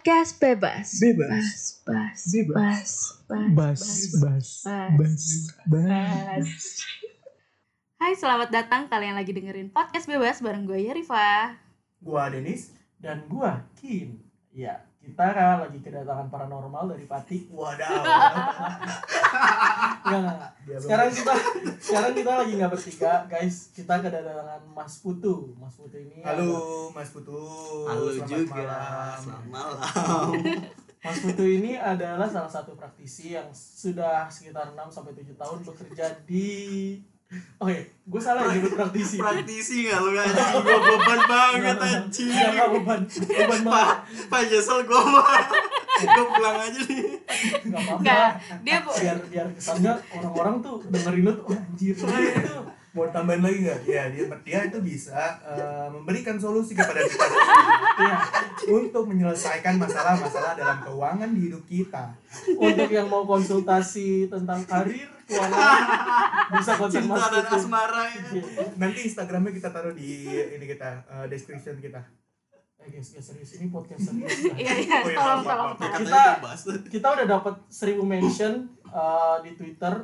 Podcast bebas. Bebas. Bas, bas, Bebas. bas, Bas, bas, bas. Hai, selamat datang kalian lagi dengerin Podcast Bebas bareng gue Yerifa. Gua Denis dan gua Kin. Ya, kita kan lagi kedatangan paranormal dari Pati. Wadaw. Enggak. Sekarang kita sekarang kita lagi nggak bertiga, guys. Kita kedatangan Mas Putu. Mas Putu ini Halo Mas Putu. Halo Selamat juga, malam. selamat malam. Mas Putu ini adalah salah satu praktisi yang sudah sekitar 6 sampai 7 tahun bekerja di Oke, gue salah ya nyebut praktisi. Praktisi nggak lu anjing? Gua beban banget anjing. Enggak, enggak, beban. Beban Pak, banget. Pak Jesel gua mah. Gua pulang aja nih. Enggak apa-apa. Dia bu- biar biar kesannya orang-orang tuh dengerin lu tuh oh, anjir itu Mau tambahin lagi nggak? Ya dia dia itu bisa eh, memberikan solusi kepada kita Iya. untuk menyelesaikan masalah-masalah dalam keuangan di hidup kita. untuk yang mau konsultasi tentang karir keuangan bisa kontak Cinta Mas dan asmara ya. Iya. Nanti Instagramnya kita taruh di ini kita eh, description kita. Eh guys, guys serius ini podcast serius. Iya, iya, Oh, iya, tolong, tolong, Kita-. Kita udah dapat 1000 mention uh, di Twitter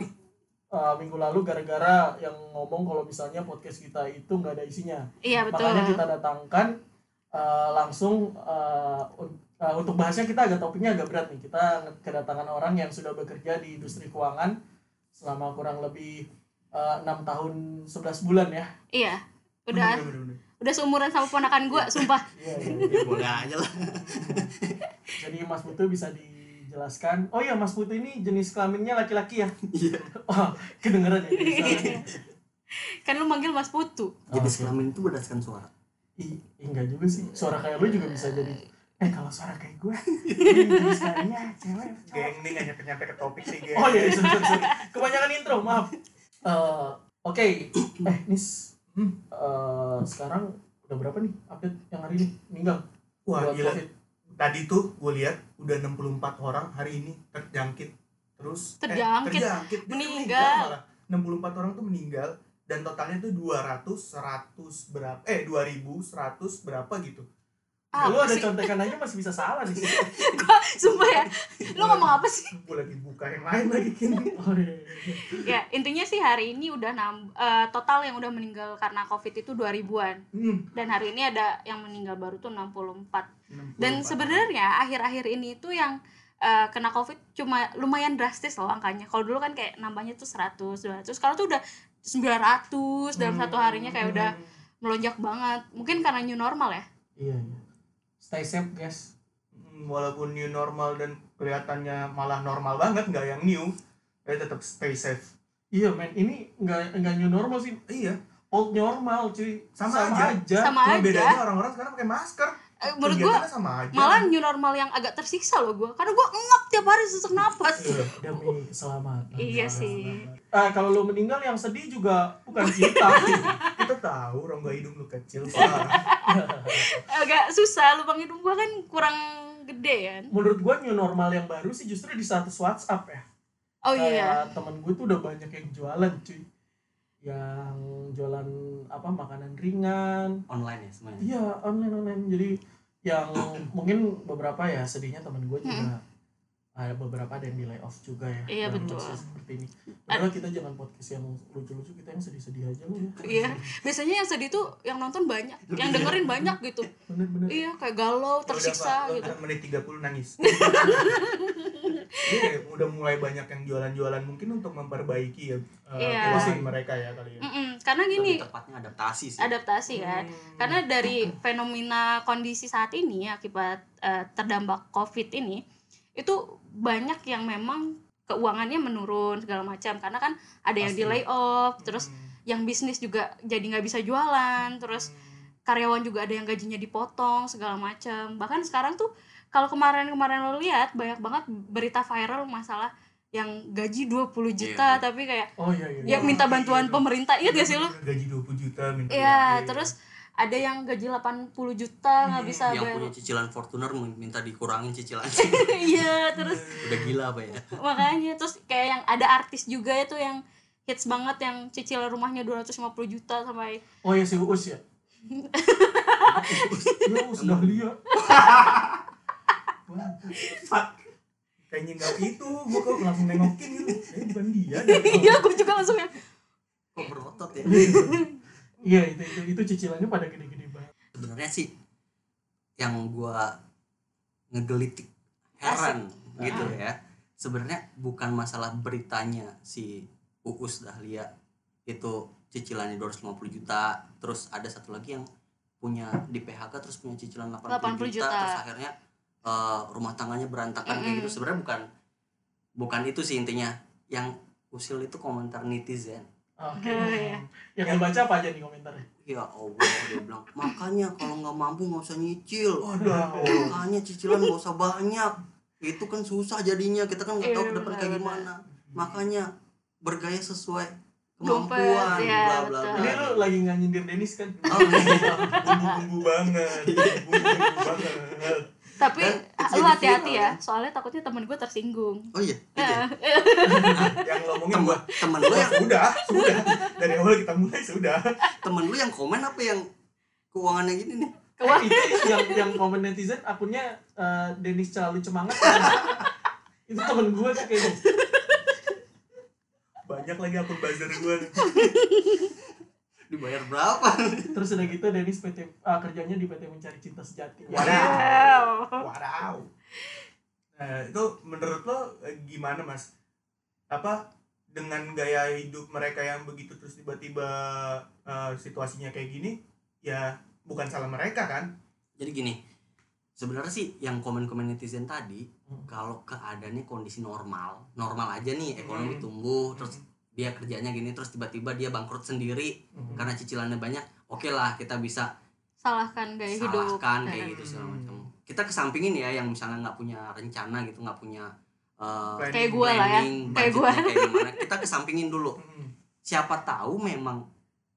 uh, minggu lalu gara-gara yang ngomong kalau misalnya podcast kita itu nggak ada isinya. Iya, betul. Makanya kita datangkan uh, langsung uh, uh, untuk bahasnya kita agak topiknya agak berat nih. Kita kedatangan orang yang sudah bekerja di industri keuangan selama kurang lebih uh, enam tahun 11 bulan ya. Iya. Udah Bener, bener, bener. udah seumuran sama ponakan gue, sumpah. Iya, iya, iya. Ya boleh aja lah. Jadi Mas Putu bisa dijelaskan. Oh iya Mas Putu ini jenis kelaminnya laki-laki ya. Iya. Oh, kedengeran ya. kan lu manggil Mas Putu. Jadi kelamin itu berdasarkan suara. Ih, enggak juga sih. Suara kayak lu juga bisa jadi. Eh kalau suara kayak gue, jenis kelaminnya cewek. Geng nih nggak nyampe nyampe ke topik sih geng. Oh iya, sorry, sorry, sorry. Kebanyakan intro, maaf. Eh, Oke, eh Nis, Hmm. eh, sekarang udah berapa nih update yang hari ini meninggal? Wah buat gila. COVID? Tadi tuh gue lihat udah 64 orang hari ini terjangkit. Terus eh, Terjangkit? terjangkit. Dia Meninggal. malah. 64 orang tuh meninggal dan totalnya tuh 200 100 berapa eh 2100 berapa gitu. Ah, lu ada sih? contekan aja masih bisa salah nih. Gua, sumpah ya. Lu ngomong apa sih? Gue lagi buka yang lain lagi kini. Oh, iya. Ya, intinya sih hari ini udah nam eh, total yang udah meninggal karena Covid itu 2000-an. Hmm. Dan hari ini ada yang meninggal baru tuh 64. 64. Dan sebenarnya akhir-akhir ini tuh yang eh, kena covid cuma lumayan drastis loh angkanya. Kalau dulu kan kayak nambahnya tuh 100, 200. Sekarang tuh udah 900 dalam satu harinya kayak udah melonjak banget. Mungkin karena new normal ya. Iya, iya. Stay safe, guys. Hmm, walaupun new normal dan kelihatannya malah normal banget nggak yang new, ya tetap stay safe. Iya, men. Ini nggak nggak new normal sih. Iya, Old normal, cuy. Sama aja. Sama cuma aja. bedanya orang-orang sekarang pakai masker. Eh, menurut aja. malah new normal yang agak tersiksa loh gua. Karena gua ngap tiap hari sesak napas. Iya. demi keselamatan. Iya sih. Ah, kalau lu meninggal yang sedih juga bukan kita. kita tahu rongga hidung lu kecil agak susah lubang hidung gua kan kurang gede kan. Menurut gua new normal yang baru sih justru di status WhatsApp ya. Oh iya. Temen gue tuh udah banyak yang jualan, cuy. Yang jualan apa makanan ringan, Online ya semuanya. Iya online online jadi yang mungkin beberapa ya sedihnya temen gue juga ada beberapa ada yang di layoff juga ya. Iya, betul. Seperti ini. Padahal kita jangan podcast yang lucu-lucu kita yang sedih-sedih aja loh ya. Iya. Biasanya yang sedih tuh yang nonton banyak, yang dengerin banyak gitu. Bener-bener. Iya, kayak galau, tersiksa udah, gitu. Menit 30 nangis. Iya, udah mulai banyak yang jualan-jualan mungkin untuk memperbaiki ya uh, Iya. keuangan mereka ya kali ya. Mm-mm, Karena gini, Lebih tepatnya adaptasi sih. adaptasi kan. Hmm. Karena dari fenomena kondisi saat ini akibat eh, terdampak Covid ini itu banyak yang memang keuangannya menurun segala macam karena kan ada yang di Pasti. layoff, terus Hmm. yang bisnis juga jadi nggak bisa jualan, terus karyawan juga ada yang gajinya dipotong segala macam. Bahkan sekarang tuh kalau kemarin-kemarin lo lihat banyak banget berita viral masalah yang gaji 20 juta Iya, iya. tapi kayak Oh iya iya. yang minta bantuan pemerintah. Ingat gak sih lo? Gaji 20 juta minta. Iya, terus ada yang gaji 80 juta nggak Hmm, bisa yang bayar. punya cicilan Fortuner minta dikurangin cicilannya. Iya, terus Udah gila apa ya? makanya terus kayak yang ada artis juga itu yang hits banget yang cicilan rumahnya 250 juta sampai Oh iya si Uus ya. Ya Uus Dahlia. Wah, kayaknya nggak itu gue kok langsung nengokin gitu. Eh bukan dia iya gue juga langsung yang kok berotot ya? Iya itu itu itu cicilannya pada gede-gede banget. Sebenarnya sih yang gua ngegelitik heran gitu ya. Sebenarnya bukan masalah beritanya si Uus Dahlia. Itu cicilannya 250 juta. Terus ada satu lagi yang punya di PHK terus punya cicilan 80, 80 juta, juta. terus akhirnya eh, rumah tangganya berantakan kayak gitu. Sebenarnya bukan bukan itu sih intinya. Yang usil itu komentar netizen. Oke. Oh, iya. yang baca apa aja nih komentarnya? Ya Allah dia bilang makanya kalau nggak mampu nggak usah nyicil. Makanya cicilan nggak usah banyak. Itu kan susah jadinya. Kita kan nggak tahu Iya, ke depan kayak gimana. Makanya bergaya sesuai kemampuan ya, bla bla betul. bla. Ini lu lagi nggak nyindir Denis kan? Oh, iya. bumbu-bumbu banget bumbu-bumbu banget tapi itu lu hati-hati ya kan? soalnya takutnya temen gue tersinggung. Oh iya gitu ya? Eh, yang ngomongin temen gua. temen lu yang sudah sudah. Dari awal kita mulai sudah. Temen lu yang komen apa yang keuangannya gini nih? Wah. Eh, itu yang yang komen netizen akunnya eh, Denis Celalu Cemangat. Itu temen gue tuh kayaknya. Banyak lagi akun buzzer gue dibayar berapa terus udah gitu Denis PT ah, kerjanya di PT Mencari Cinta Sejati wow Wadaw. Nah, itu menurut lo eh, gimana mas? Apa dengan gaya hidup mereka yang begitu terus tiba-tiba eh, situasinya kayak gini, ya bukan salah mereka kan? jadi gini sebenarnya sih yang komen-komen netizen tadi Hmm. kalau keadaannya kondisi normal normal aja nih ekonomi Hmm. tumbuh terus dia kerjanya gini terus tiba-tiba dia bangkrut sendiri Hmm. karena cicilannya banyak oke lah kita bisa salahkan gaya hidup salahkan kayak Eh, gitu segala Hmm. macam kita kesampingin ya yang misalnya nggak punya rencana gitu nggak punya uh, Planning, Kayak gua lah ya. Kayak gimana kita kesampingin dulu Mm-mm. siapa tahu memang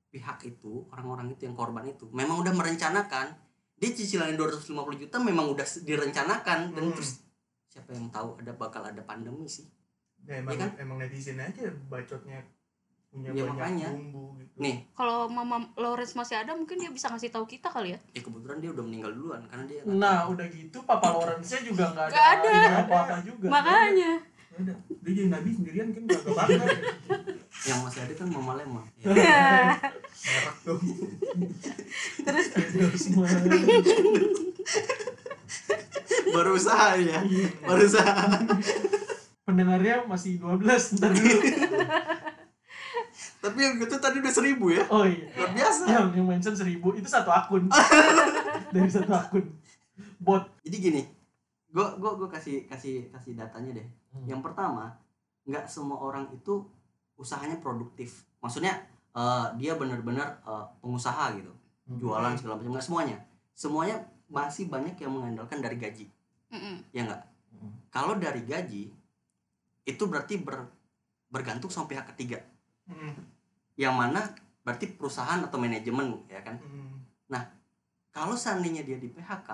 pihak itu orang-orang itu yang korban itu memang udah merencanakan dia cicilannya 250 juta memang udah direncanakan dan Hmm. terus siapa yang tahu ada bakal ada pandemi sih Ya, emang, Iya kan? emang netizen aja bacotnya punya Ya, banyak makanya. bumbu gitu. nih kalau mama Lawrence masih ada mungkin dia bisa ngasih tahu kita kali ya ya kebetulan dia udah meninggal duluan karena dia nah udah gitu Papa Lawrence juga nggak ada, ada. apa-apa juga makanya Nggak ada. Dia jadi nabi sendirian kan kagak bakar. yang masih ada kan mama lemah ya. Merek tuh. semua baru usaha ya baru usaha pendengarnya masih 12 ntar dulu. Tapi yang itu tadi udah seribu ya? Oh iya. Luar biasa. Yang yang mention seribu itu satu akun. Dari satu akun. Bot. Jadi gini gue gue gue kasih kasih kasih datanya deh. Hmm. yang pertama nggak semua orang itu usahanya produktif. Maksudnya eh, dia benar-benar eh, pengusaha gitu. Jualan segala macam nggak semuanya. Semuanya masih banyak yang mengandalkan dari gaji. Mm-mm. ya nggak? Hmm. kalau dari gaji itu berarti ber- bergantung sama pihak ketiga Mm. yang mana berarti perusahaan atau manajemen ya kan Mm. kalau seandainya dia di PHK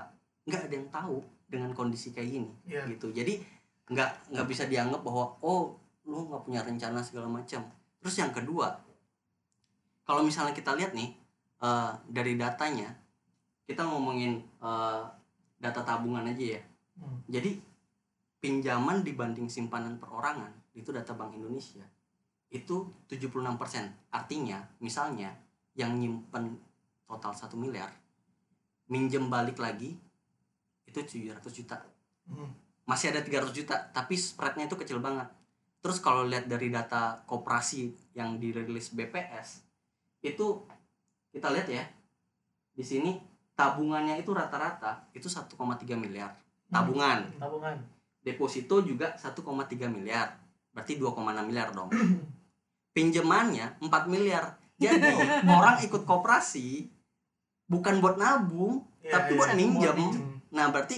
nggak ada yang tahu dengan kondisi kayak gini Iya. gitu jadi nggak nggak bisa dianggap bahwa oh lu nggak punya rencana segala macam terus yang kedua kalau misalnya kita lihat nih eh, dari datanya kita ngomongin eh, data tabungan aja ya Hmm. jadi pinjaman dibanding simpanan perorangan itu data Bank Indonesia itu 76% artinya misalnya yang nyimpen total satu miliar minjem balik lagi itu 700 juta. Mm. masih ada 300 juta tapi spreadnya itu kecil banget. Terus kalau lihat dari data koperasi yang dirilis BPS itu kita lihat ya di sini tabungannya itu rata-rata itu 1,3 miliar. Tabungan. Tabungan deposito juga 1,3 miliar berarti 2,6 miliar dong pinjamannya 4 miliar jadi orang ikut koperasi bukan buat nabung Iya, tapi iya. buat minjem minjem. Nah, berarti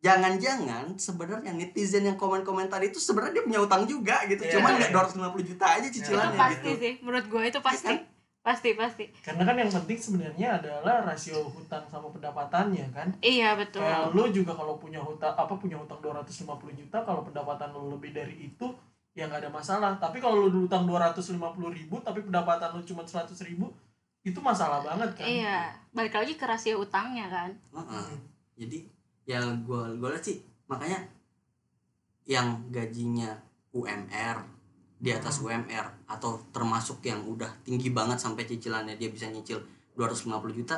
jangan-jangan sebenarnya netizen yang komen-komen tadi itu sebenarnya dia punya utang juga gitu. Iya. Cuman nggak 250 juta aja itu cicilannya pasti gitu. sih menurut gue itu pasti kan? Pasti pasti. Karena kan yang penting sebenarnya adalah rasio hutang sama pendapatannya kan? Iya betul. Kayak lu juga kalau punya hutang apa punya hutang 250 juta kalau pendapatan lu lebih dari itu ya nggak ada masalah. Tapi kalau lu hutang 250 ribu tapi pendapatan lu cuma 100 ribu itu masalah banget kan? Iya. Balik lagi ke rasio utangnya kan? Heeh. Jadi ya gue gue lihat sih makanya yang gajinya UMR di atas UMR atau termasuk yang udah tinggi banget sampai cicilannya dia bisa nyicil 250 juta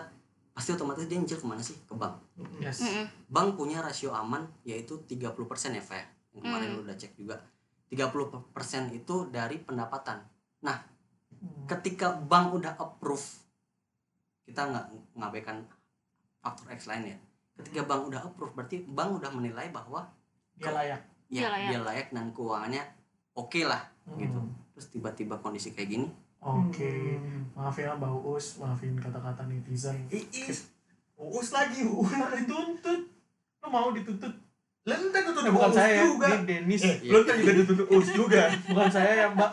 pasti otomatis dia nyicil ke mana sih? Ke bank. Yes. Bank punya rasio aman yaitu 30% ya Fe yang kemarin lu udah cek juga. 30% itu dari pendapatan. Hmm. ketika bank udah approve kita nggak ngabaikan faktor X lain ya. Ketika bank udah approve berarti bank udah menilai bahwa dia layak. Dia ya layak. dia layak dan keuangannya oke lah gitu Hmm. terus tiba-tiba kondisi kayak gini oke Hmm. maaf ya Mbak Uus maafin kata-kata netizen Iis. Uus lagi, Uus. dituntut lu mau dituntut lu kan Eh, bukan Uus saya juga. ini Denis Eh, lu kan juga ditutup Uus juga. bukan saya ya Mbak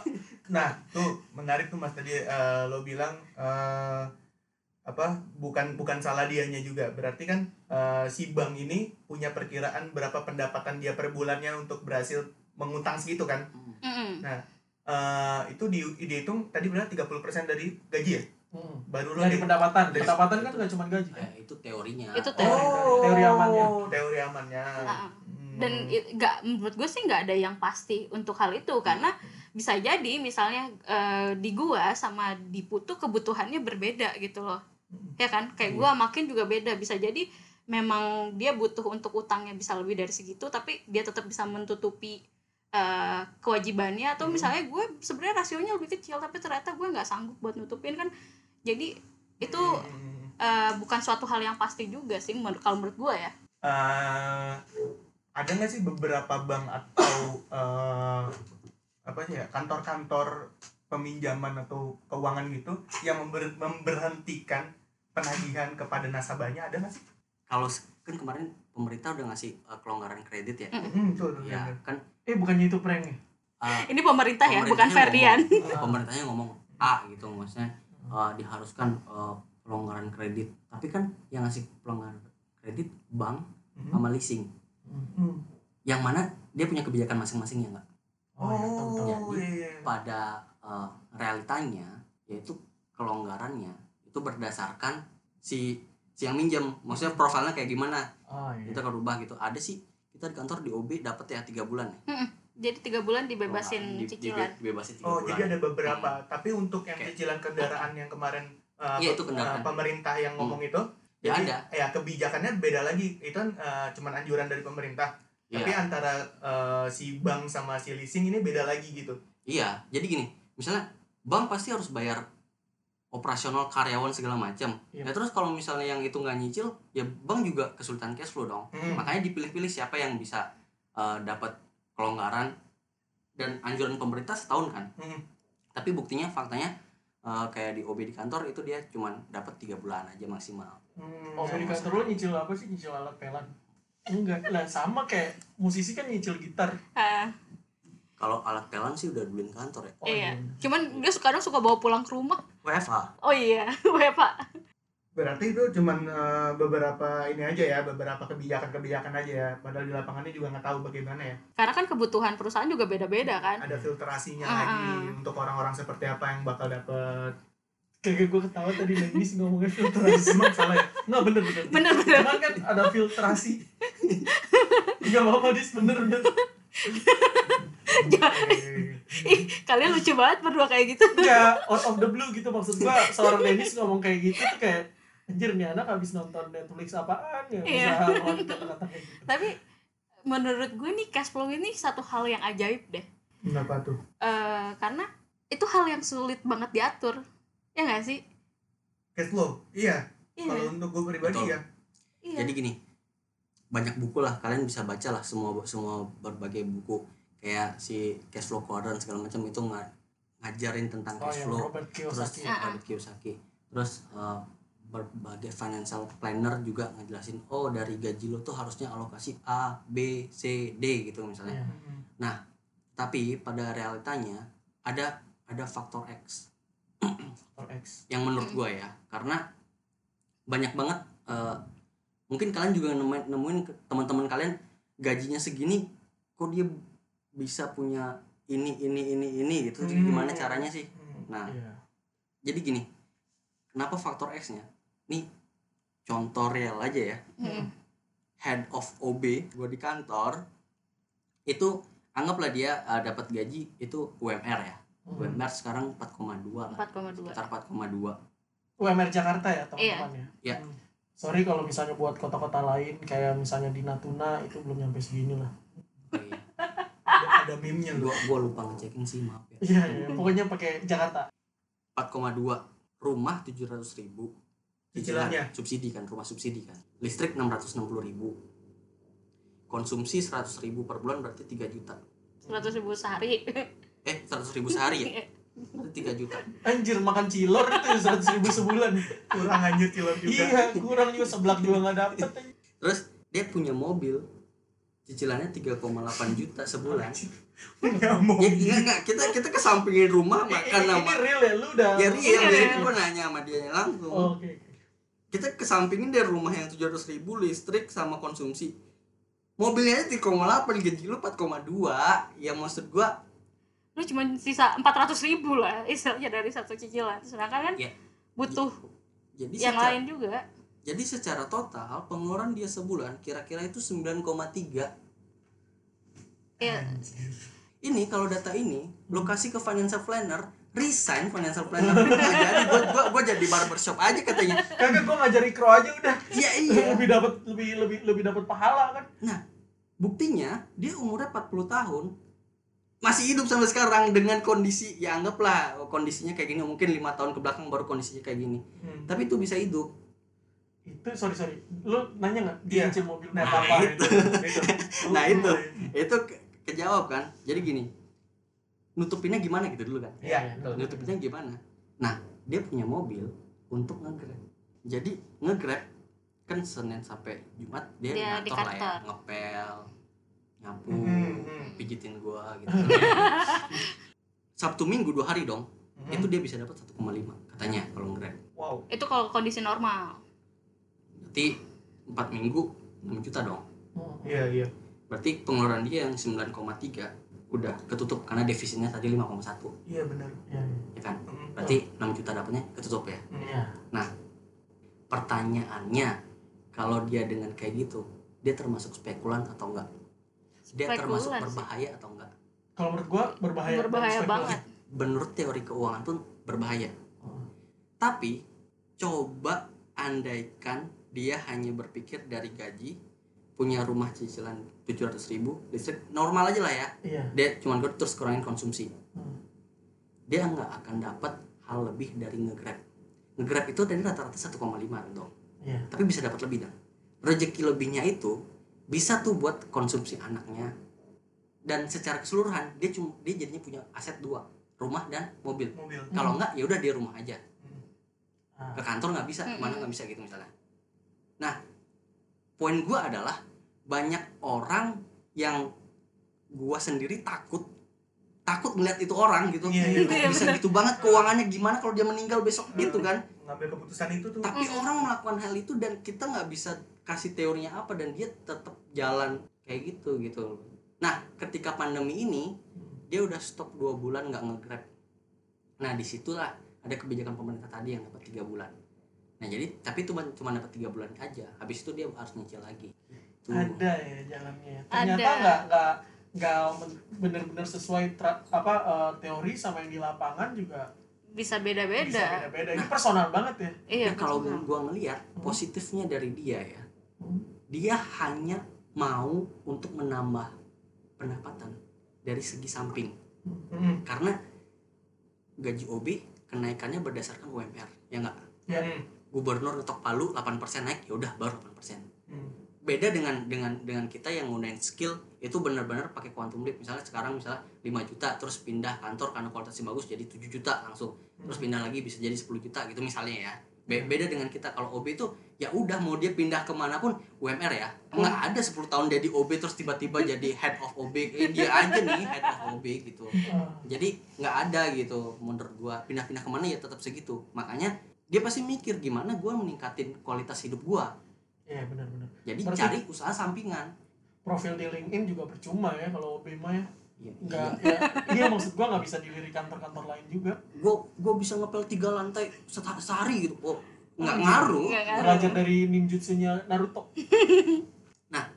Nah, tuh menarik tuh Mas tadi eh, lo bilang eh, apa bukan bukan salah dianya juga. Berarti kan eh, si bank ini punya perkiraan berapa pendapatan dia per bulannya untuk berhasil mengutang segitu kan. Mm-mm. Eh, itu di dihitung tadi berarti 30% dari gaji ya. Hmm. Baru dari di- pendapatan Dari- pendapatan kan nggak cuma gaji kan eh, itu teorinya Itu teori. Oh, Teori amannya. Teori amannya. Ah, Hmm. dan nggak menurut gue sih nggak ada yang pasti untuk hal itu karena bisa jadi misalnya eh, di gua sama di putu kebutuhannya berbeda gitu loh ya kan kayak gua makin juga beda bisa jadi memang dia butuh untuk utangnya bisa lebih dari segitu tapi dia tetap bisa menutupi eh, kewajibannya atau Hmm. misalnya gue sebenarnya rasionya lebih kecil tapi ternyata gue nggak sanggup buat nutupin kan jadi itu Hmm. eh, bukan suatu hal yang pasti juga sih menur- kalau menurut gue ya eh ada nggak sih beberapa bank atau eh, apa sih ya kantor-kantor peminjaman atau keuangan gitu yang member- memberhentikan penagihan kepada nasabahnya ada nggak sih? kalau kan kemarin pemerintah udah ngasih uh, kelonggaran kredit ya? Hmm, tuh, ya kan eh bukannya itu prank ya? Uh, ini pemerintah ya bukan Ferdian. ngomong- pemerintahnya ngomong A gitu maksudnya uh, diharuskan uh, pelonggaran kredit. Tapi kan yang ngasih pelonggaran kredit bank Mhm. sama leasing. Hmm. yang mana dia punya kebijakan masing-masing ya nggak oh, iya, tahu tahu Oh, iya. pada uh, realitanya yaitu kelonggarannya itu berdasarkan si si yang minjem. Maksudnya profilnya kayak gimana oh iya kita kalau rubah gitu ada sih kita di kantor di OB dapat ya tiga bulan ya jadi tiga bulan dibebasin Di- di- cicilan dibebasin tiga Oh, bulan jadi ada beberapa. Tapi untuk yang Oke. cicilan kendaraan yang kemarin eh, Iya, itu pe- kendaraan. eh, pemerintah yang ngomong itu, Ya jadi ada. ya kebijakannya beda lagi. Itu kan eh, cuman anjuran dari pemerintah. Tapi Iya. antara eh, si bank sama si leasing ini beda lagi gitu. Iya, jadi gini, misalnya bank pasti harus bayar operasional karyawan segala macam. Iya. Ya terus kalau misalnya yang itu nggak nyicil, ya bank juga kesulitan cash flow dong. Hmm. Makanya dipilih-pilih siapa yang bisa eh, dapat kelonggaran dan anjuran pemerintah setahun kan. Hmm. Tapi buktinya faktanya eh, kayak di OB di kantor itu dia cuman dapat tiga bulan aja maksimal. Hmm. oh di kantor lu nyicil apa sih nyicil alat pelan enggak lah sama kayak musisi kan nyicil gitar Ah, Kalau alat pelan sih udah dibeliin kantor ya. oh, iya cuman dia kadang suka bawa pulang ke rumah WFH. oh iya WFA Berarti itu cuman eh, beberapa ini aja ya, beberapa kebijakan-kebijakan aja ya. Padahal di lapangannya juga nggak tahu bagaimana ya. karena kan kebutuhan perusahaan juga beda-beda kan Ada filtrasinya Ah, lagi ah. untuk orang-orang seperti apa yang bakal dapet. kayak gue ketawa tadi Denis ngomongnya filtrasi Emang salah ya? Enggak bener bener bener-bener Cuman kan ada filtrasi Enggak apa-apa dis bener bener Ih, kalian lucu banget berdua kayak gitu Enggak out of the blue gitu maksud gua Seorang Denis ngomong kayak gitu tuh kayak Anjir nih anak habis nonton Netflix apaan ya Iya. Bisa ngeluarin kata-kata kayak gitu tapi menurut gue nih cash flow ini satu hal yang ajaib deh Kenapa tuh? Eh, karena itu hal yang sulit banget diatur ya nggak sih Cash flow? Iya. iya Kalau untuk gue pribadi Betul. ya. iya Jadi gini, banyak buku lah kalian bisa baca lah semua semua berbagai buku. Kayak si cash flow quadrant segala macam itu nga- ngajarin tentang Oh cash flow. Robert terus Kiyosaki Ah, ah. Robert Kiyosaki. Terus eh, berbagai financial planner juga ngejelasin oh dari gaji lo tuh harusnya alokasi A B C D gitu misalnya. Iya. tapi pada realitanya ada ada faktor X. Faktor X. Yang menurut gua ya karena banyak banget eh, mungkin kalian juga nemuin, nemuin teman-teman kalian gajinya segini kok dia bisa punya ini ini ini ini gitu Hmm. gimana caranya sih nah Iya jadi gini kenapa faktor X nya nih contoh real aja ya Mm. head of OB gue di kantor itu anggaplah dia uh, dapat gaji itu UMR ya Hmm. UMR sekarang 4,2 lah 4,2 sekitar 4,2 UMR Jakarta ya Iya. teman-teman ya. Iya. Hmm. Sorry kalau misalnya buat kota-kota lain kayak misalnya di Natuna itu belum nyampe segini lah. Iya. ada, ada meme-nya gua gua lupa ngecekin sih maaf ya Iya, iya. pokoknya pakai Jakarta. 4,2 rumah 700 ribu Cicilannya? subsidi kan rumah subsidi kan listrik 660 ribu konsumsi 100 ribu per bulan berarti 3 juta 100 ribu sehari eh 100 ribu sehari ya 3 juta Anjir makan cilor itu seratus ribu sebulan. kurang anjir cilok juga iya, kurang juga seblak juga nggak dapet. terus dia punya mobil cicilannya 3,8 juta sebulan punya mobil ya enggak enggak kita kita kesampingin rumah makan ini, sama ini real ya, lu udah. ya real Iya, jadi gue nanya sama dia langsung Oh, Oke. oke. kita kesampingin dari rumah yang 700 ribu listrik sama konsumsi mobilnya aja 3,8 gaji lu 4,2 ya maksud gua lu cuma sisa 400 ribu lah istilahnya dari satu cicilan. Sedangkan kan Ya. butuh jadi yang secara, lain juga. Jadi secara total pengeluaran dia sebulan kira-kira itu 9,3 ya. Ini kalau data ini lo kasih ke financial planner resign financial planner. Jadi gua, gua, gua jadi barbershop aja katanya. Kagak gua ngajar ikro aja udah. ya iya. Lebih dapat lebih lebih lebih dapat pahala kan. nah buktinya dia umurnya 40 tahun masih hidup sampai sekarang dengan kondisi ya anggaplah oh, kondisinya kayak gini mungkin lima tahun ke belakang baru kondisinya kayak gini. Hmm. tapi itu bisa hidup. Itu sorry sorry. Lu nanya nggak? Iya. dia cicil mobil. Nah, apa? itu. Itu. Nah itu. Itu. Ke- kejawab kan. Jadi gini nutupinnya gimana gitu dulu kan? Iya, betul. nutupinnya gimana? Nah dia punya mobil untuk ngegrab. Jadi ngegrab kan senin sampai jumat dia, Dia di lah ya ngepel nyapu Hmm, hmm. pijitin gua gitu sabtu minggu dua hari dong Hmm. itu dia bisa dapat 1,5 katanya kalau ngegrab wow itu kalau kondisi normal berarti 4 minggu 6 juta dong Hmm. iya iya berarti pengeluaran dia yang 9,3 udah ketutup karena defisitnya tadi 5,1 iya benar Iya, iya. ya kan Hmm. berarti 6 juta dapatnya ketutup ya. Iya. pertanyaannya kalau dia dengan kayak gitu dia termasuk spekulan atau enggak dia Spekulan termasuk sih. berbahaya atau enggak Kalau menurut gua berbahaya. berbahaya Spekulasi. banget menurut teori keuangan pun berbahaya Oh. tapi coba andaikan dia hanya berpikir dari gaji punya rumah cicilan 700 ribu listrik normal aja lah ya Iya. dia cuma gue terus kurangin konsumsi Hmm. dia nggak akan dapat hal lebih dari ngegrab ngegrab itu dari rata-rata 1,5 dong Iya. tapi bisa dapat lebih dong rezeki lebihnya itu bisa tuh buat konsumsi anaknya. Dan secara keseluruhan dia cuma dia jadinya punya aset dua rumah dan mobil. Mobil. Kalau enggak ya udah di rumah aja. Ah. ke kantor nggak bisa ke mana nggak bisa gitu misalnya. Nah poin gua adalah banyak orang yang gua sendiri takut takut melihat itu orang gitu. Iya, iya, iya, bisa bener. gitu banget keuangannya gimana kalau dia meninggal besok gitu kan? ngambil keputusan itu tuh. Tapi orang melakukan hal itu dan kita nggak bisa kasih teorinya apa dan dia tetap jalan kayak gitu gitu nah ketika pandemi ini dia udah stop dua bulan nggak ngegrab nah di situlah ada kebijakan pemerintah tadi yang dapat tiga bulan nah jadi tapi itu cuma dapat tiga bulan aja habis itu dia harus nyicil lagi Tuh. Ada ya jalannya. ya. Ada. Ternyata nggak nggak nggak benar-benar sesuai tra- apa eh, teori sama yang di lapangan juga bisa bisa beda-beda beda-beda. Ini personal banget ya. iya Ya, kalau gua ngelihat positifnya dari dia ya Hmm. dia hanya mau untuk menambah pendapatan dari segi samping Hmm. karena gaji OB kenaikannya berdasarkan UMR ya nggak Ya. Hmm. gubernur ngetok palu 8% naik ya udah baru 8% Hmm. beda dengan dengan dengan kita yang nggunain skill itu benar-benar pakai quantum leap misalnya sekarang misalnya 5 juta terus pindah kantor karena kualitasnya bagus jadi 7 juta langsung terus pindah lagi bisa jadi 10 juta gitu misalnya ya Be- beda dengan kita kalau OB itu ya udah mau dia pindah ke mana pun UMR ya. Nggak ada 10 tahun jadi OB terus tiba-tiba jadi head of OB eh, dia aja nih head of OB gitu. Ah. jadi nggak ada gitu menurut gua. Pindah-pindah ke mana ya tetap segitu. Makanya dia pasti mikir gimana gua meningkatin kualitas hidup gua? Iya benar-benar. jadi Berarti- cari usaha sampingan. Profil di LinkedIn juga percuma ya kalau Bema ya. Iya, Enggak ya, iya maksud gua nggak bisa dilirik kantor-kantor lain juga. gue gue bisa ngepel tiga lantai seta- sehari gitu. Oh nggak ngaruh. Nggak ngaruh. Belajar dari ninjutsunya Naruto. nah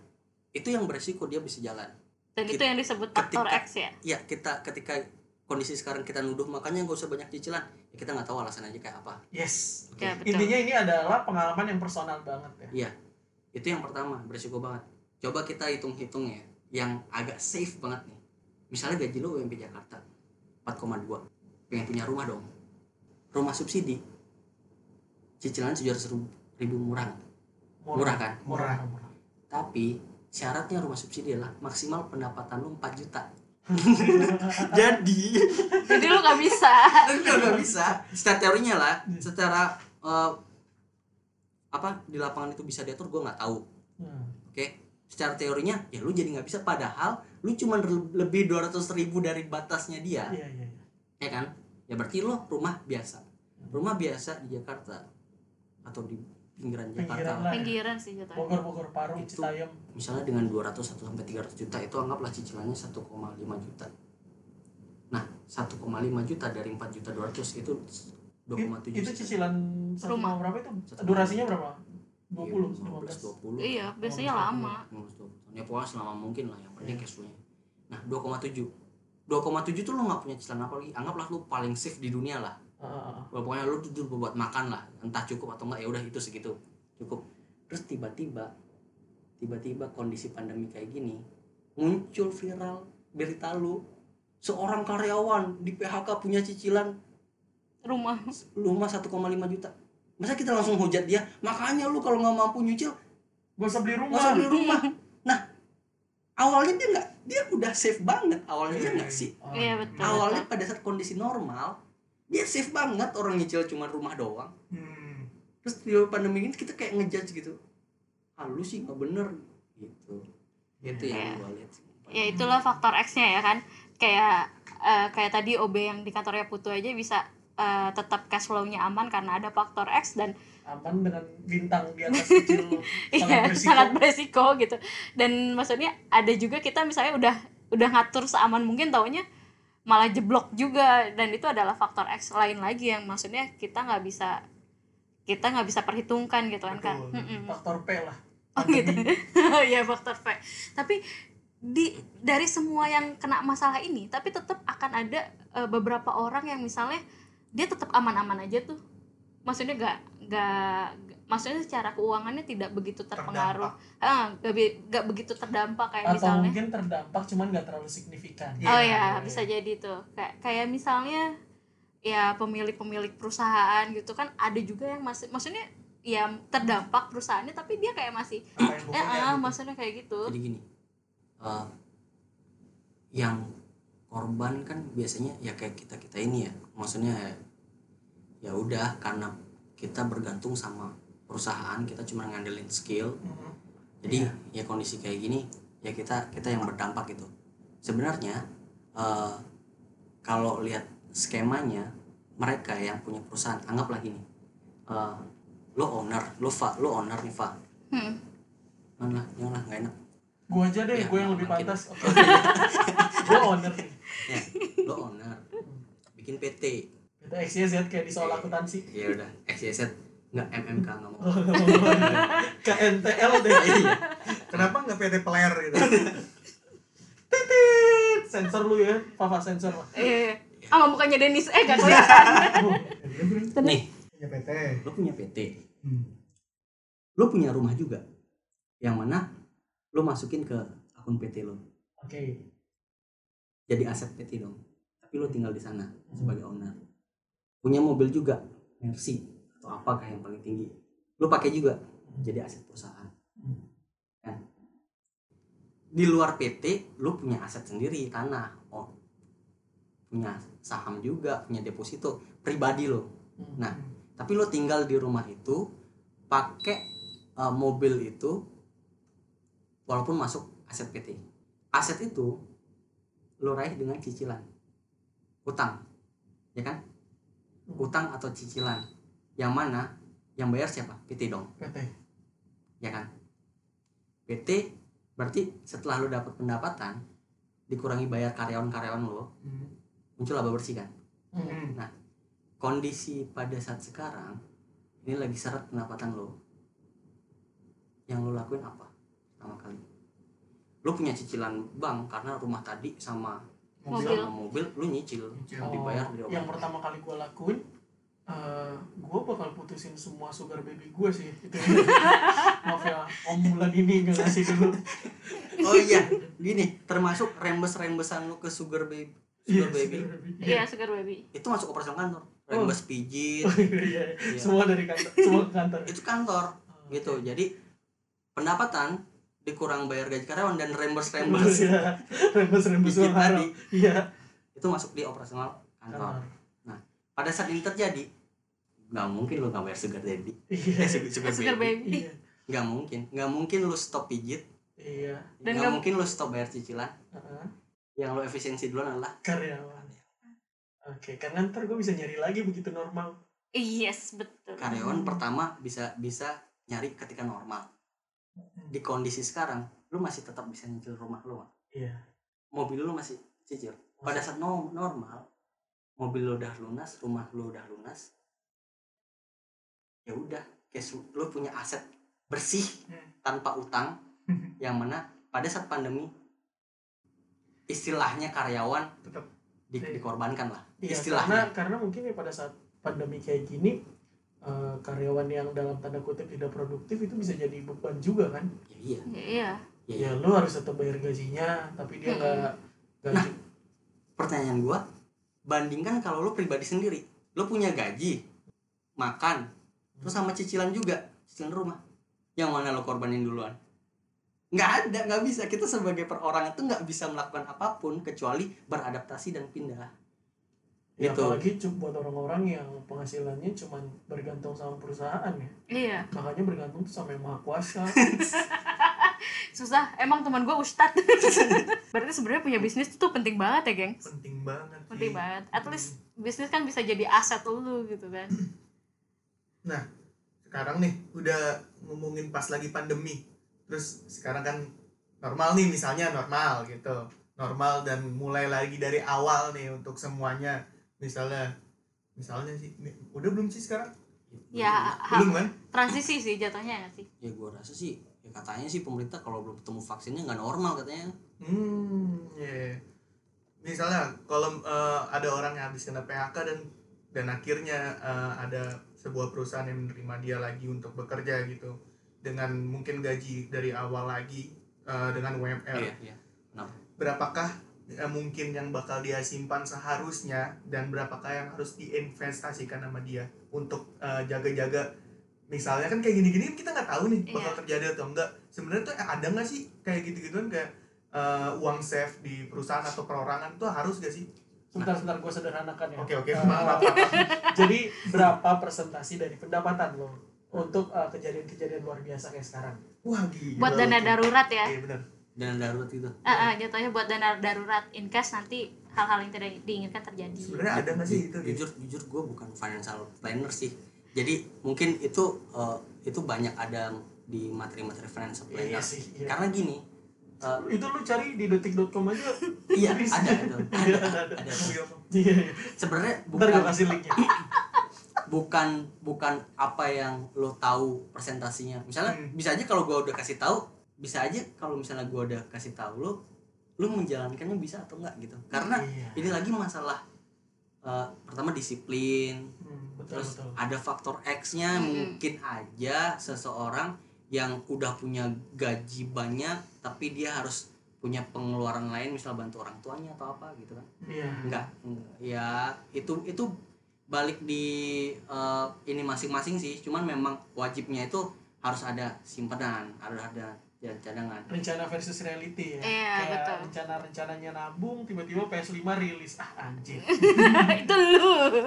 itu yang beresiko dia bisa jalan. Dan itu Kita- yang disebut faktor ketika- X ya? Ya kita ketika kondisi sekarang kita nuduh makanya nggak usah banyak cicilan. Ya kita nggak tahu alasan aja kayak apa. Yes. Oke. ya betul. Intinya ini adalah pengalaman yang personal banget ya. Iya, itu yang pertama beresiko banget. Coba kita hitung-hitung ya, yang agak safe banget nih. Misalnya gaji lo UMP Jakarta 4,2, pengen punya rumah dong. Rumah subsidi, cicilan 700 ribu murah. Murah kan? murah, murah. Tapi syaratnya rumah subsidi adalah maksimal pendapatan lo 4 juta. Jadi jadi lu nggak bisa enggak nggak bisa. Secara teorinya lah, secara eh, apa di lapangan itu bisa diatur gue nggak tahu. Hmm. Oke, secara teorinya ya lu jadi nggak bisa padahal lu cuma lebih 200 ribu dari batasnya dia, iya iya iya. ya kan? Ya berarti lu rumah biasa, rumah biasa di Jakarta atau di pinggiran Jakarta, lah. pinggiran sih jatuhnya Bogor Bogor Parung Itu. Citayam misalnya dengan 200 atau sampai 300 juta itu anggaplah cicilannya 1,5 juta. Nah, 1,5 juta dari 4 juta 200 itu 2,7 itu cicilan Rumah. berapa itu Satu durasinya berapa 20 Iya, 15 15 20. iya biasanya Oh, lama 15 20. Ya pokoknya selama mungkin lah yang penting Iya. cash flow-nya. Nah, 2,7. 2,7 tuh lu nggak punya cicilan apa lagi? Anggaplah lu paling safe di dunia lah. Ah, ah, ah. Wah, pokoknya lu tuh buat makan lah, entah cukup atau enggak ya udah itu segitu. Cukup. Terus tiba-tiba tiba-tiba kondisi pandemi kayak gini muncul viral berita lu seorang karyawan di PHK punya cicilan rumah rumah 1,5 juta. Masa kita langsung hujat dia? Makanya lu kalau nggak mampu nyicil Gak usah beli nggak rumah usah beli rumah. Awalnya dia nggak, dia udah safe banget. Awalnya dia Iya, nggak iya. sih. Oh, Iya, betul. Awalnya pada saat kondisi normal, dia safe banget orang nyicil cuma rumah doang. Hmm. Terus di pandemi ini kita kayak ngejudge gitu. Ah lu sih nggak bener gitu. Itu Iya. yang gue lihat sih. ya itulah faktor X-nya ya kan kayak eh, kayak tadi OB yang di kantornya Putu aja bisa eh, tetap cash flow-nya aman karena ada faktor X dan aman dengan bintang di atas kecil iya berisiko. sangat beresiko gitu dan maksudnya ada juga kita misalnya udah udah ngatur seaman mungkin taunya malah jeblok juga dan itu adalah faktor X lain lagi yang maksudnya kita nggak bisa kita nggak bisa perhitungkan gitu kan kan faktor P lah Oh gitu. ya faktor P. Tapi di dari semua yang kena masalah ini, tapi tetap akan ada eh, beberapa orang yang misalnya dia tetap aman-aman aja tuh. Maksudnya gak gak maksudnya secara keuangannya tidak begitu terpengaruh. Ah, gak, be- gak begitu terdampak kayak atau misalnya. mungkin terdampak cuman nggak terlalu signifikan oh ya, iya, bisa jadi tuh. Kayak kayak misalnya ya pemilik-pemilik perusahaan gitu kan ada juga yang masih maksudnya ya terdampak perusahaannya tapi dia kayak masih Apa yang eh pokoknya ah, gitu. maksudnya kayak gitu. Jadi gini, eh, yang korban kan biasanya ya kayak kita kita ini ya, maksudnya ya, udah karena kita bergantung sama perusahaan kita cuma ngandelin skill. Mhm. jadi ya kondisi kayak gini ya kita kita yang berdampak gitu. Sebenarnya eh, kalau lihat skemanya mereka yang punya perusahaan anggaplah gini eh, lo owner lo fa lo owner nih fa. Hmm. janganlah janganlah nggak enak. Gue aja deh Ya, gue yang lebih makin. pantas. Oke gue owner. Nih ya lo owner. Bikin PT itu XYZ kayak di soal akuntansi. Ya udah. XYZ nggak MMK nggak mau KNTL deh. Iya. Kenapa nggak PT player gitu? Titit. sensor lu ya Fafa sensor. Lah Eh, ah bukannya Denis eh gak kelihatan. nih. Ya PT. lo punya PT Hmm. lo punya rumah juga. Yang mana lo masukin ke akun PT lo oke. Jadi aset PT dong. Tapi lo tinggal di sana sebagai owner punya mobil juga Mercy atau apakah yang paling tinggi. Lo pakai juga jadi aset perusahaan. Kan? Di luar PT lo punya aset sendiri tanah oh punya saham juga punya deposito pribadi lo nah tapi lo tinggal di rumah itu pakai uh, mobil itu walaupun masuk aset PT aset itu lo raih dengan cicilan utang. Ya kan utang atau cicilan. Yang mana? Yang bayar siapa? PT dong. PT ya kan? PT berarti setelah lo dapat pendapatan dikurangi bayar karyawan-karyawan lo Hmm. muncul laba bersih kan? Hmm. kondisi pada saat sekarang ini lagi seret pendapatan lo yang lo lakuin apa pertama kali? Lu punya cicilan bank karena rumah tadi sama Mobil. sama mobil lu nyicil. Nyicil. Oh, dibayar di yang pertama kali gue lakuin eh gue bakal putusin semua sugar baby gue sih. Itu maaf ya om bulan ini nggak ngasih dulu oh iya gini termasuk rembes rembesan lu ke sugar baby Iya, sugar baby. sugar baby. iya sugar baby. Itu masuk operasional kantor. Rembes pijit. Oh, iya, iya. semua dari kantor semua ke kantor. Itu kantor gitu. jadi pendapatan dikurang bayar gaji karyawan dan rembes rembes Iya, rembes haram tadi. iya. Itu masuk di operasional kantor. Kantor. Pada saat ini terjadi nggak mungkin lu nggak bayar sugar daddy iya. Eh, sugar, sugar baby. baby. Iya. Nggak mungkin. Nggak mungkin lu stop pijit. Iya. Dan nggak mungkin lu stop bayar cicilan. Heeh. yang lu efisiensi duluan adalah karyawan. Oke karena ntar gue bisa nyari lagi begitu normal. Yes betul. karyawan pertama bisa bisa nyari ketika normal di kondisi sekarang lu masih tetap bisa nyicil rumah lu iya mobil lu masih cicil pada saat no- normal mobil lu udah lunas rumah lu udah lunas ya udah cash lu punya aset bersih Hmm. tanpa utang yang mana pada saat pandemi istilahnya karyawan Tetap. di- Iya. dikorbankan lah Iya, karena istilahnya karena mungkin ya pada saat pandemi kayak gini eh, karyawan yang dalam tanda kutip tidak produktif itu bisa jadi beban juga kan. ya iya iya ya, Ya iya. lu harus tetap bayar gajinya, tapi dia nggak gaji. Nah. pertanyaan gua bandingkan kalau lu pribadi sendiri lu punya gaji makan terus sama cicilan juga cicilan rumah yang mana lu korbanin duluan nggak ada nggak bisa kita sebagai perorangan itu nggak bisa melakukan apa pun kecuali beradaptasi dan pindah ya, gitu. apalagi cu- buat orang-orang yang penghasilannya cuma bergantung sama perusahaan ya. iya. Makanya bergantung tuh sama yang maha kuasa. susah. Emang teman gue ustad berarti sebenarnya punya bisnis tuh penting banget ya gengs? Penting banget sih. penting banget. At least bisnis kan bisa jadi aset lu gitu kan. Sekarang nih udah ngomongin pas lagi pandemi. Terus sekarang kan normal nih misalnya normal gitu. Normal dan mulai lagi dari awal nih untuk semuanya misalnya misalnya sih udah belum sih sekarang? Ya belum kan? transisi sih jatuhnya nggak sih? Ya gua rasa sih ya katanya sih pemerintah kalau belum ketemu vaksinnya nggak normal katanya. Hmm ya misalnya kalau eh, ada orang yang habis kena PHK dan dan akhirnya eh, ada sebuah perusahaan yang menerima dia lagi untuk bekerja gitu dengan mungkin gaji dari awal lagi eh, dengan UMR iya iya. Berapakah eh, mungkin yang bakal dia simpan seharusnya dan berapakah yang harus diinvestasikan sama dia untuk eh, jaga-jaga misalnya kan kayak gini-gini kita nggak tahu nih bakal Iya. terjadi atau enggak sebenarnya tuh ada nggak sih kayak gitu-gituan kayak eh, uang safe di perusahaan atau perorangan tuh harus gak sih Sebentar, sebentar gue sederhanakan ya. oke oke Eh, maaf. Jadi berapa persentasi dari pendapatan lo untuk eh, kejadian-kejadian luar biasa kayak sekarang? wah gila buat dana darurat ya iya benar dan darurat itu Ah, ah, jatuhnya buat dana darurat in case nanti hal-hal yang tidak diinginkan terjadi sebenarnya ada nggak sih itu gitu? jujur jujur gue bukan financial planner sih jadi mungkin itu eh, itu banyak ada di materi-materi financial planner Iya sih. Iya. karena gini eh, Itu lu cari di detik.com aja. iya Bisa. ada itu Iya, ada, ada, ada. ada. Iya, Iya. iya. sebenarnya Ntar gue bukan kasih linknya. bukan bukan apa yang lo tahu presentasinya misalnya Hmm. bisa aja kalau gue udah kasih tahu bisa aja kalau misalnya gue udah kasih tahu lo lo menjalankannya bisa atau enggak gitu karena Iya. ini lagi masalah eh, pertama disiplin Hmm, betul terus betul. ada faktor X-nya Mm-mm. mungkin aja seseorang yang udah punya gaji banyak tapi dia harus punya pengeluaran lain misal bantu orang tuanya atau apa gitu kan Iya. enggak enggak. ya itu itu balik di eh, ini masing-masing sih cuman memang wajibnya itu harus ada simpanan harus ada ya, cadangan Rencana versus reality ya. Iya, Kayak betul. rencana-rencananya nabung, tiba-tiba PS5 rilis. Ah, anjir. itu lu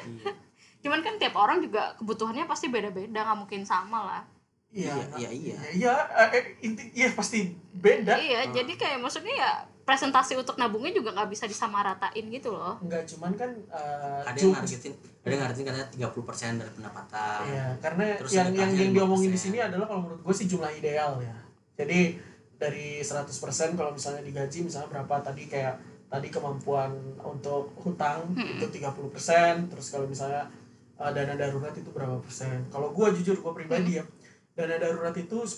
iya cuman kan tiap orang juga kebutuhannya pasti beda-beda nggak mungkin sama lah Iya, Iya, iya, iya. Iya, iya, eh, eh, inti, iya pasti beda. iya Ah. jadi kayak maksudnya ya presentasi untuk nabungnya juga nggak bisa disamaratain gitu loh Enggak cuman kan eh, ada yang ngargetin ada yang ngargetin katanya 30% dari pendapatan Iya, karena Terus yang yang yang diomongin di 5%. sini adalah kalau menurut gue sih jumlah ideal ya. Jadi dari 100% kalau misalnya digaji misalnya berapa tadi kayak tadi kemampuan untuk hutang Hmm. itu 30%, terus kalau misalnya uh, dana darurat itu berapa persen. Kalau gue jujur gue pribadi ya, dana darurat itu 10%.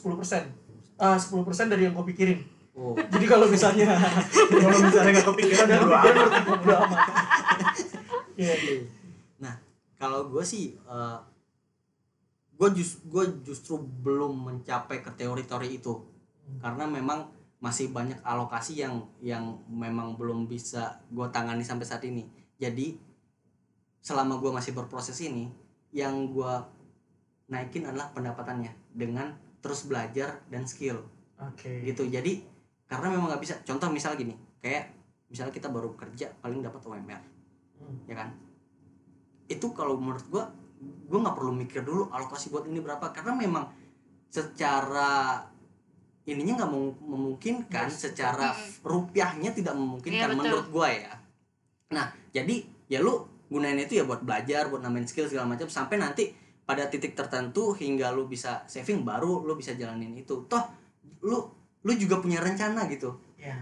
Ah 10% dari yang gue pikirin. Oh jadi kalau misalnya kalau misalnya nggak kepikiran ada bodo kepikiran amat. iya iya. Nah kalau gue sih gue just gue justru belum mencapai ke teori-teori itu. Karena memang masih banyak alokasi yang yang memang belum bisa gue tangani sampai saat ini. Jadi selama gue masih berproses ini yang gue naikin adalah pendapatannya dengan terus belajar dan skill. Oke. Gitu. Jadi karena memang nggak bisa contoh misal gini kayak misalnya kita baru kerja paling dapat UMR Hmm. ya kan itu kalau menurut gua gua nggak perlu mikir dulu alokasi buat ini berapa karena memang secara ininya nggak mem- memungkinkan secara Mm-mm. rupiahnya tidak memungkinkan Iya, betul. menurut gua ya nah jadi ya lu gunain itu ya buat belajar buat nambahin skill segala macam sampai nanti pada titik tertentu hingga lu bisa saving baru lu bisa jalanin itu toh lu lu juga punya rencana gitu. Ya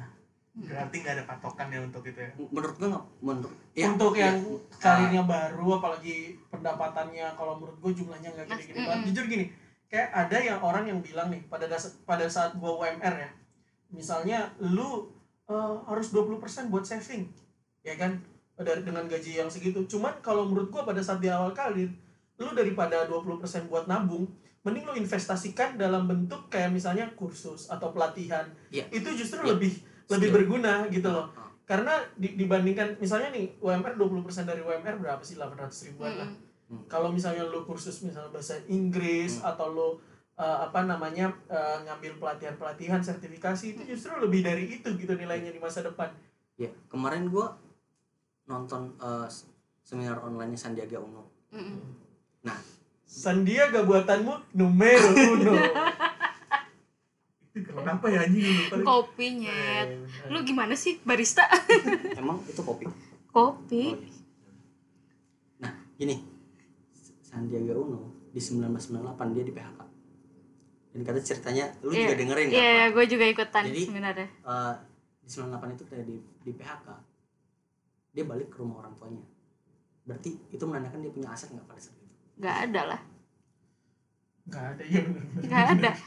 berarti nggak ada patokannya untuk itu ya? Menurut gua nggak menurut ya, untuk ya, yang karirnya baru apalagi pendapatannya kalau menurut gue jumlahnya nggak gede-gede banget. Jujur gini kayak ada yang orang yang bilang nih pada das- pada saat gue UMR ya misalnya lu eh, harus 20% buat saving ya kan? Dari dengan gaji yang segitu. Cuman kalau menurut gue pada saat di awal karir lu daripada 20% buat nabung mending lu investasikan dalam bentuk kayak misalnya kursus atau pelatihan Iya. itu justru Iya. lebih lebih Skill. berguna gitu loh Ah, ah. karena di- dibandingkan misalnya nih UMR 20% dari UMR berapa sih 800 ribuan lah Mm-mm. kalau misalnya lu kursus misalnya bahasa Inggris Hmm. atau lu uh, apa namanya uh, ngambil pelatihan pelatihan sertifikasi itu justru lebih dari itu gitu nilainya di masa depan ya kemarin gua nonton eh, seminar online Sandiaga Uno Mm-mm. Sandiaga buatanmu numero uno. Itu kenapa ya anjing? Lu lupa kopi nyet lu gimana sih barista? Emang itu kopi? Kopi. Oh, iya. nah gini. Sandiaga Uno di 1998 dia di PHK dan kata ceritanya lu Iya. juga dengerin iya kan? Iya gue juga ikutan Jadi- sebenarnya. Eh, di 98 itu kayak di, di PHK dia balik ke rumah orang tuanya. Berarti itu menandakan dia punya aset nggak pada saat itu nggak ada lah nggak ada ya nggak ada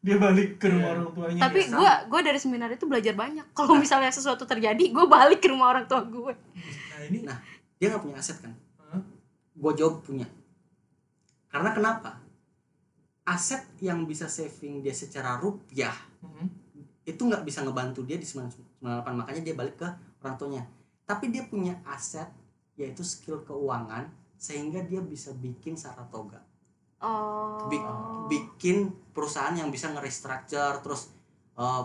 dia balik ke rumah Iya. orang tuanya tapi ya. gue gue dari seminar itu belajar banyak kalau misalnya sesuatu terjadi gue balik ke rumah orang tua gue nah ini Nah. dia nggak punya aset kan Hah? gue jawab punya karena kenapa aset yang bisa saving dia secara rupiah Mhm. itu nggak bisa ngebantu dia di 98 makanya dia balik ke orang tuanya tapi dia punya aset yaitu skill keuangan sehingga dia bisa bikin Saratoga. Oh. Bik- bikin perusahaan yang bisa nge-restructure terus eh,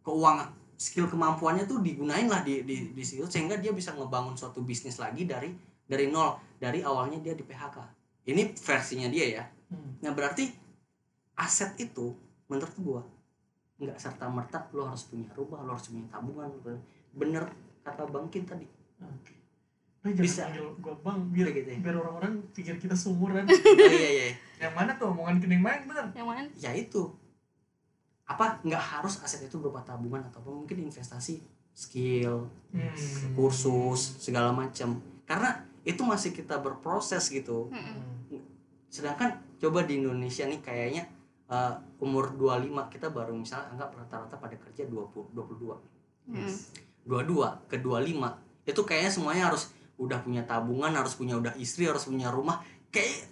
keuangan skill kemampuannya tuh digunain lah di di di situ sehingga dia bisa ngebangun suatu bisnis lagi dari dari nol dari awalnya dia di PHK ini versinya dia ya. Hmm. nah berarti aset itu menurut gua nggak serta merta lo harus punya rumah lo harus punya tabungan bener kata bang Kim tadi. Oke. Lu jangan Bisa. panggil gua bang biar gitu ya? biar orang-orang pikir kita seumuran oh, iya iya yang mana tuh omongan kening main bener yang mana ya itu apa nggak harus aset itu berupa tabungan ataupun mungkin investasi skill Hmm. kursus segala macam karena itu masih kita berproses gitu Mm-mm. sedangkan coba di Indonesia nih kayaknya eh, umur 25 kita baru misalnya anggap rata-rata pada kerja 20 22 Mm. 22 ke 25 itu kayaknya semuanya harus udah punya tabungan harus punya udah istri harus punya rumah kayak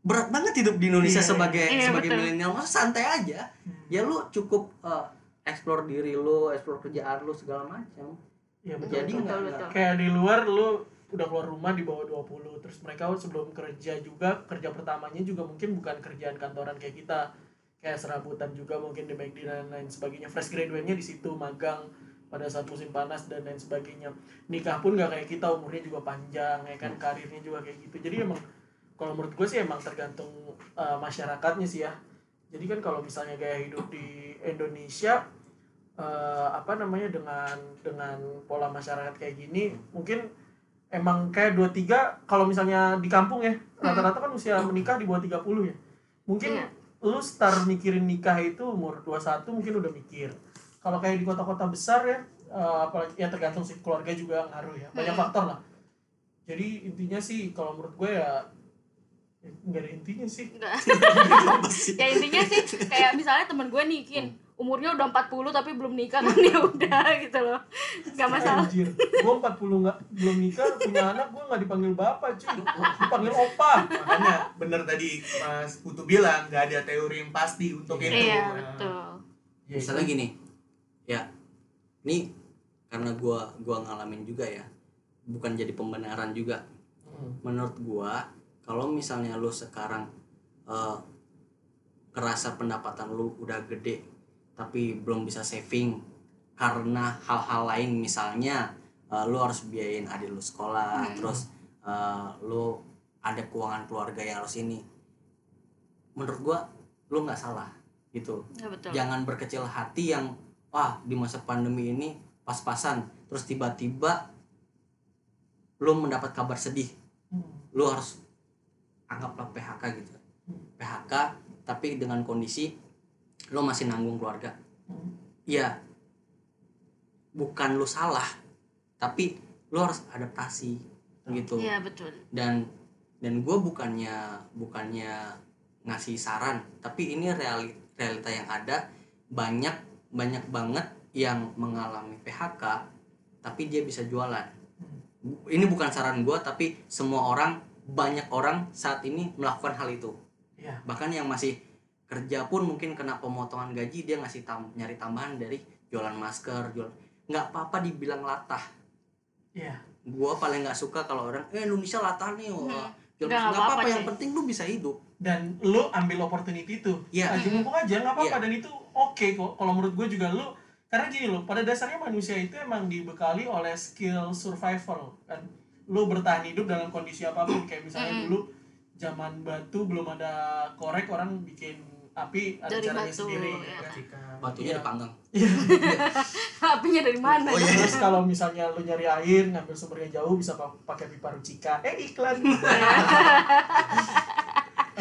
berat banget hidup di Indonesia Iya. sebagai Iya, sebagai betul. milenial masa santai aja Hmm. ya lu cukup eh, explore diri lu explore kerjaan lu segala macam Iya betul. jadi betul. betul, betul. kayak di luar lu udah keluar rumah di bawah 20 terus mereka sebelum kerja juga kerja pertamanya juga mungkin bukan kerjaan kantoran kayak kita kayak serabutan juga mungkin di McD dan lain sebagainya fresh graduate-nya di situ magang pada saat musim panas dan lain sebagainya. Nikah pun gak kayak kita umurnya juga panjang ya kan? Karirnya juga kayak gitu. Jadi emang kalau menurut gue sih emang tergantung uh, masyarakatnya sih ya. Jadi kan kalau misalnya gaya hidup di Indonesia eh, apa namanya dengan dengan pola masyarakat kayak gini mungkin emang kayak dua tiga kalau misalnya di kampung ya rata-rata kan usia menikah di bawah 30 ya. Mungkin Iya. lu start mikirin nikah itu umur 21 mungkin udah mikir kalau kayak di kota-kota besar ya eh, apalagi ya tergantung sih keluarga juga ngaruh ya. Banyak Hmm. faktor lah. Jadi intinya sih kalau menurut gue ya nggak ada intinya sih. Enggak. Apa sih? ya intinya sih kayak misalnya temen gue nih kin umurnya udah 40 tapi belum nikah kan ya udah gitu loh. Nggak masalah. Anjir, gua 40 nggak belum nikah, punya anak gua nggak dipanggil bapak cuy, dipanggil opa. makanya bener tadi Mas Putu bilang nggak ada teori yang pasti untuk itu. Iya Nah, betul. Ya, misalnya gini ya ini karena gua gua ngalamin juga ya. Bukan jadi pembenaran juga. Hmm. menurut gua kalau misalnya lu sekarang eh, kerasa pendapatan lu udah gede tapi belum bisa saving karena hal-hal lain misalnya eh, lu harus biayain adik lu sekolah Hmm. terus eh, lu ada keuangan keluarga yang harus ini. Menurut gua lu nggak salah gitu. Ya betul. Jangan berkecil hati yang wah di masa pandemi ini pas-pasan terus tiba-tiba lu mendapat kabar sedih. Hmm. lu harus anggaplah PHK gitu. Hmm. PHK tapi dengan kondisi lu masih nanggung keluarga. Hmm. ya bukan lu salah tapi lu harus adaptasi gitu. Iya betul. Dan dan gue bukannya bukannya ngasih saran tapi ini reali- realita yang ada. Banyak banyak banget yang mengalami PHK tapi dia bisa jualan. Bu- ini bukan saran gue tapi semua orang banyak orang saat ini melakukan hal itu. Iya. bahkan yang masih kerja pun mungkin kena pemotongan gaji dia ngasih tam nyari tambahan dari jualan masker jual nggak apa-apa dibilang latah. Iya. gua paling nggak suka kalau orang eh Indonesia latah nih wah masker." nggak apa-apa, yang penting lu bisa hidup Dan lu ambil opportunity itu. Iya. Aja mumpung aja nggak apa-apa Iya. dan itu oke kok. Kalau menurut gue juga lu karena gini loh, pada dasarnya manusia itu emang dibekali oleh skill survival kan. Lu bertahan hidup dalam kondisi apa pun kayak misalnya Mm. dulu zaman batu belum ada korek orang bikin api ada Dari caranya batu, sendiri ya. kan. Jika batunya Iya. dipanggang apinya dari mana Oh, iya. Terus kalau misalnya lu nyari air ngambil sumbernya jauh bisa pa- pakai pipa rucika. Eh iklan.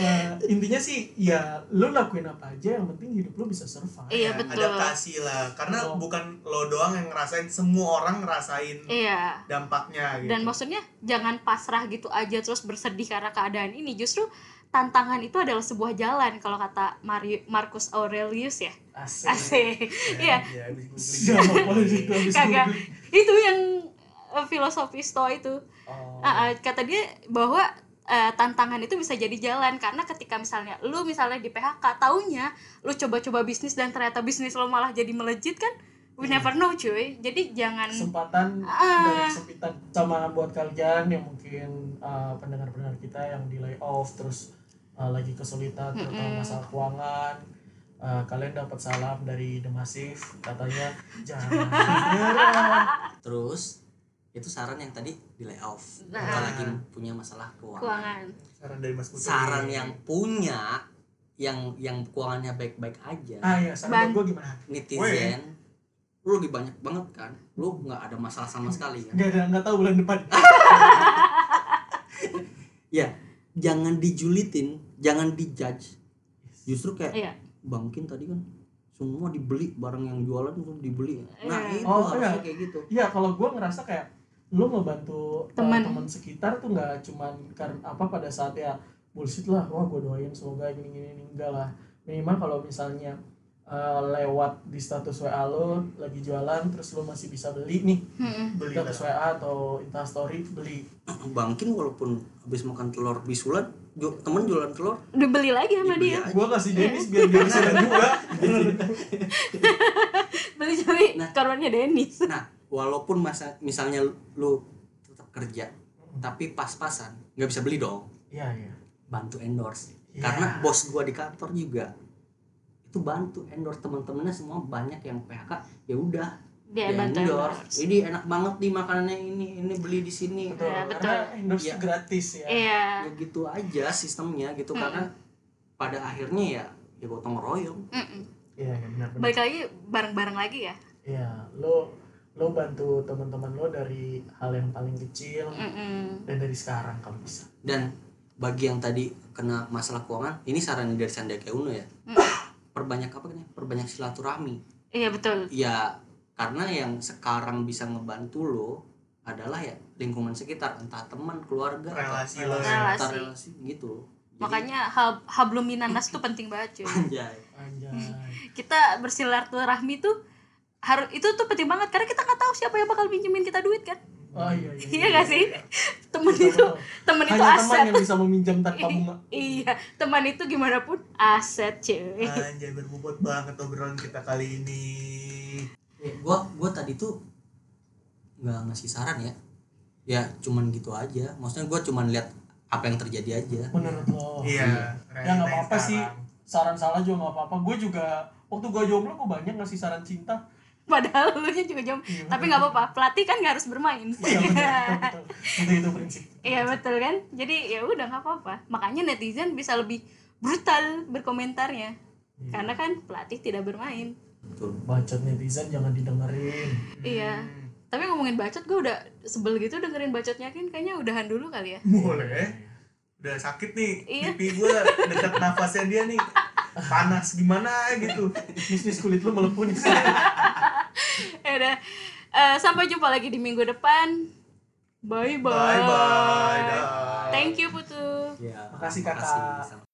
Eh, intinya sih ya lu lakuin apa aja yang penting hidup lu bisa survive. Iya, ya, betul. adaptasi lah karena Betul. bukan lo doang yang ngerasain semua orang ngerasain iya dampaknya gitu dan maksudnya jangan pasrah gitu aja terus bersedih karena keadaan ini justru tantangan itu adalah sebuah jalan kalau kata Mari- Marcus Aurelius ya Asik. asik iya ya, Kagak. itu yang eh, filosofi stoa itu Oh. Ah, kata dia bahwa eh, tantangan itu bisa jadi jalan. Karena ketika misalnya lu misalnya di PHK taunya lu coba-coba bisnis dan ternyata bisnis lo malah jadi melejit kan we never know cuy. Jadi jangan kesempatan Ah. dari kesempitan. Sama buat kalian yang mungkin uh, pendengar-pendengar kita yang di layoff terus uh, lagi kesulitan terutama Mm-mm. masalah keuangan uh, kalian dapat salam dari The Massive. Katanya jangan. Terus itu saran yang tadi di layoff. Nah. apalagi punya masalah keuangan. Keuangan. Saran dari Mas Putu saran yang punya yang yang keuangannya baik-baik aja. Ah ya saran gue gimana? Netizen lu lagi banyak banget kan? Lu nggak ada masalah sama sekali kan? Nggak ada nggak tahu bulan depan. Ya jangan dijulitin jangan dijudge. Justru kayak iya. Bangkin tadi kan semua dibeli barang yang jualan itu dibeli. Nah Iya. itu Oh, harusnya iya. kayak gitu. Iya, kalau gue ngerasa kayak lu ngebantu uh, Teman. teman sekitar tuh nggak cuman karena apa pada saat ya bullshit lah, wah gue doain semoga gini gini gini enggak lah. Minimal kalau misalnya uh, lewat di status WA lo lagi jualan terus lo masih bisa beli nih Mm-mm. beli status WA atau Insta Story beli. bangkin walaupun habis makan telur bisulan ju- temen jualan telur dibeli lagi sama dibeli dia aja. Gue kasih Dennis biar dia bisa juga. beli tapi Nah. korbannya Dennis nah walaupun masa misalnya lu, tetap kerja tapi pas-pasan nggak bisa beli dong Iya iya. bantu endorse Iya. karena bos gua di kantor juga itu bantu endorse teman-temannya semua banyak yang PHK ya udah dia dia bantu endorse endorse. ini enak banget nih makanannya ini ini beli di sini Betul. Iya, betul. Karena endorse Iya. gratis ya. iya ya gitu aja sistemnya gitu Mm-mm. karena pada akhirnya ya ya gotong royong. Iya iya benar benar. balik lagi bareng-bareng lagi ya Iya, lo lo bantu teman-teman lo dari hal yang paling kecil Mm-mm. dan dari sekarang kalau bisa. dan bagi yang tadi kena masalah keuangan ini saran dari Sandiaga Uno ya Mm. perbanyak apa kan ya perbanyak silaturahmi iya betul ya karena yang sekarang bisa ngebantu lo adalah ya lingkungan sekitar entah teman keluarga atau relasi lo Relasi. entah relasi gitu makanya hab hablum minanas tuh penting banget cuy Anjay. Anjay. kita bersilaturahmi tuh harus itu tuh penting banget karena kita nggak tahu siapa yang bakal pinjemin kita duit kan Oh iya iya. iya gak sih temen Betul, itu temen itu Hanya teman aset yang bisa meminjam tanpa bunga. iya teman itu gimana pun aset cuy Anjay berbobot banget obrolan kita kali ini. Eh, gua gua tadi tuh nggak ngasih saran ya ya cuman gitu aja maksudnya gua cuman lihat apa yang terjadi aja Menurut lo. Iya. Ya nggak apa-apa sih. Saran salah juga nggak apa-apa. Gue juga waktu gue jomblo gue banyak ngasih saran cinta. Padahal lu nya juga jom Iya, tapi nggak apa-apa pelatih kan nggak harus bermain Iya betul, betul, betul. Itu itu prinsip. iya betul kan jadi ya udah nggak apa-apa makanya netizen bisa lebih brutal berkomentarnya Iya. karena kan pelatih tidak bermain betul Bacot netizen jangan didengerin. iya tapi ngomongin bacot gue udah sebel gitu dengerin bacotnya kan kayaknya udahan dulu kali ya Boleh. Udah sakit nih. Iya. Pipi gue dekat nafasnya dia nih. Panas gimana gitu. Bisnis kulit lu melepuh nih. ya udah Eh, sampai jumpa lagi di minggu depan bye bye, Bye bye. Dah. thank you putu ya Makasih, Kakak. makasih.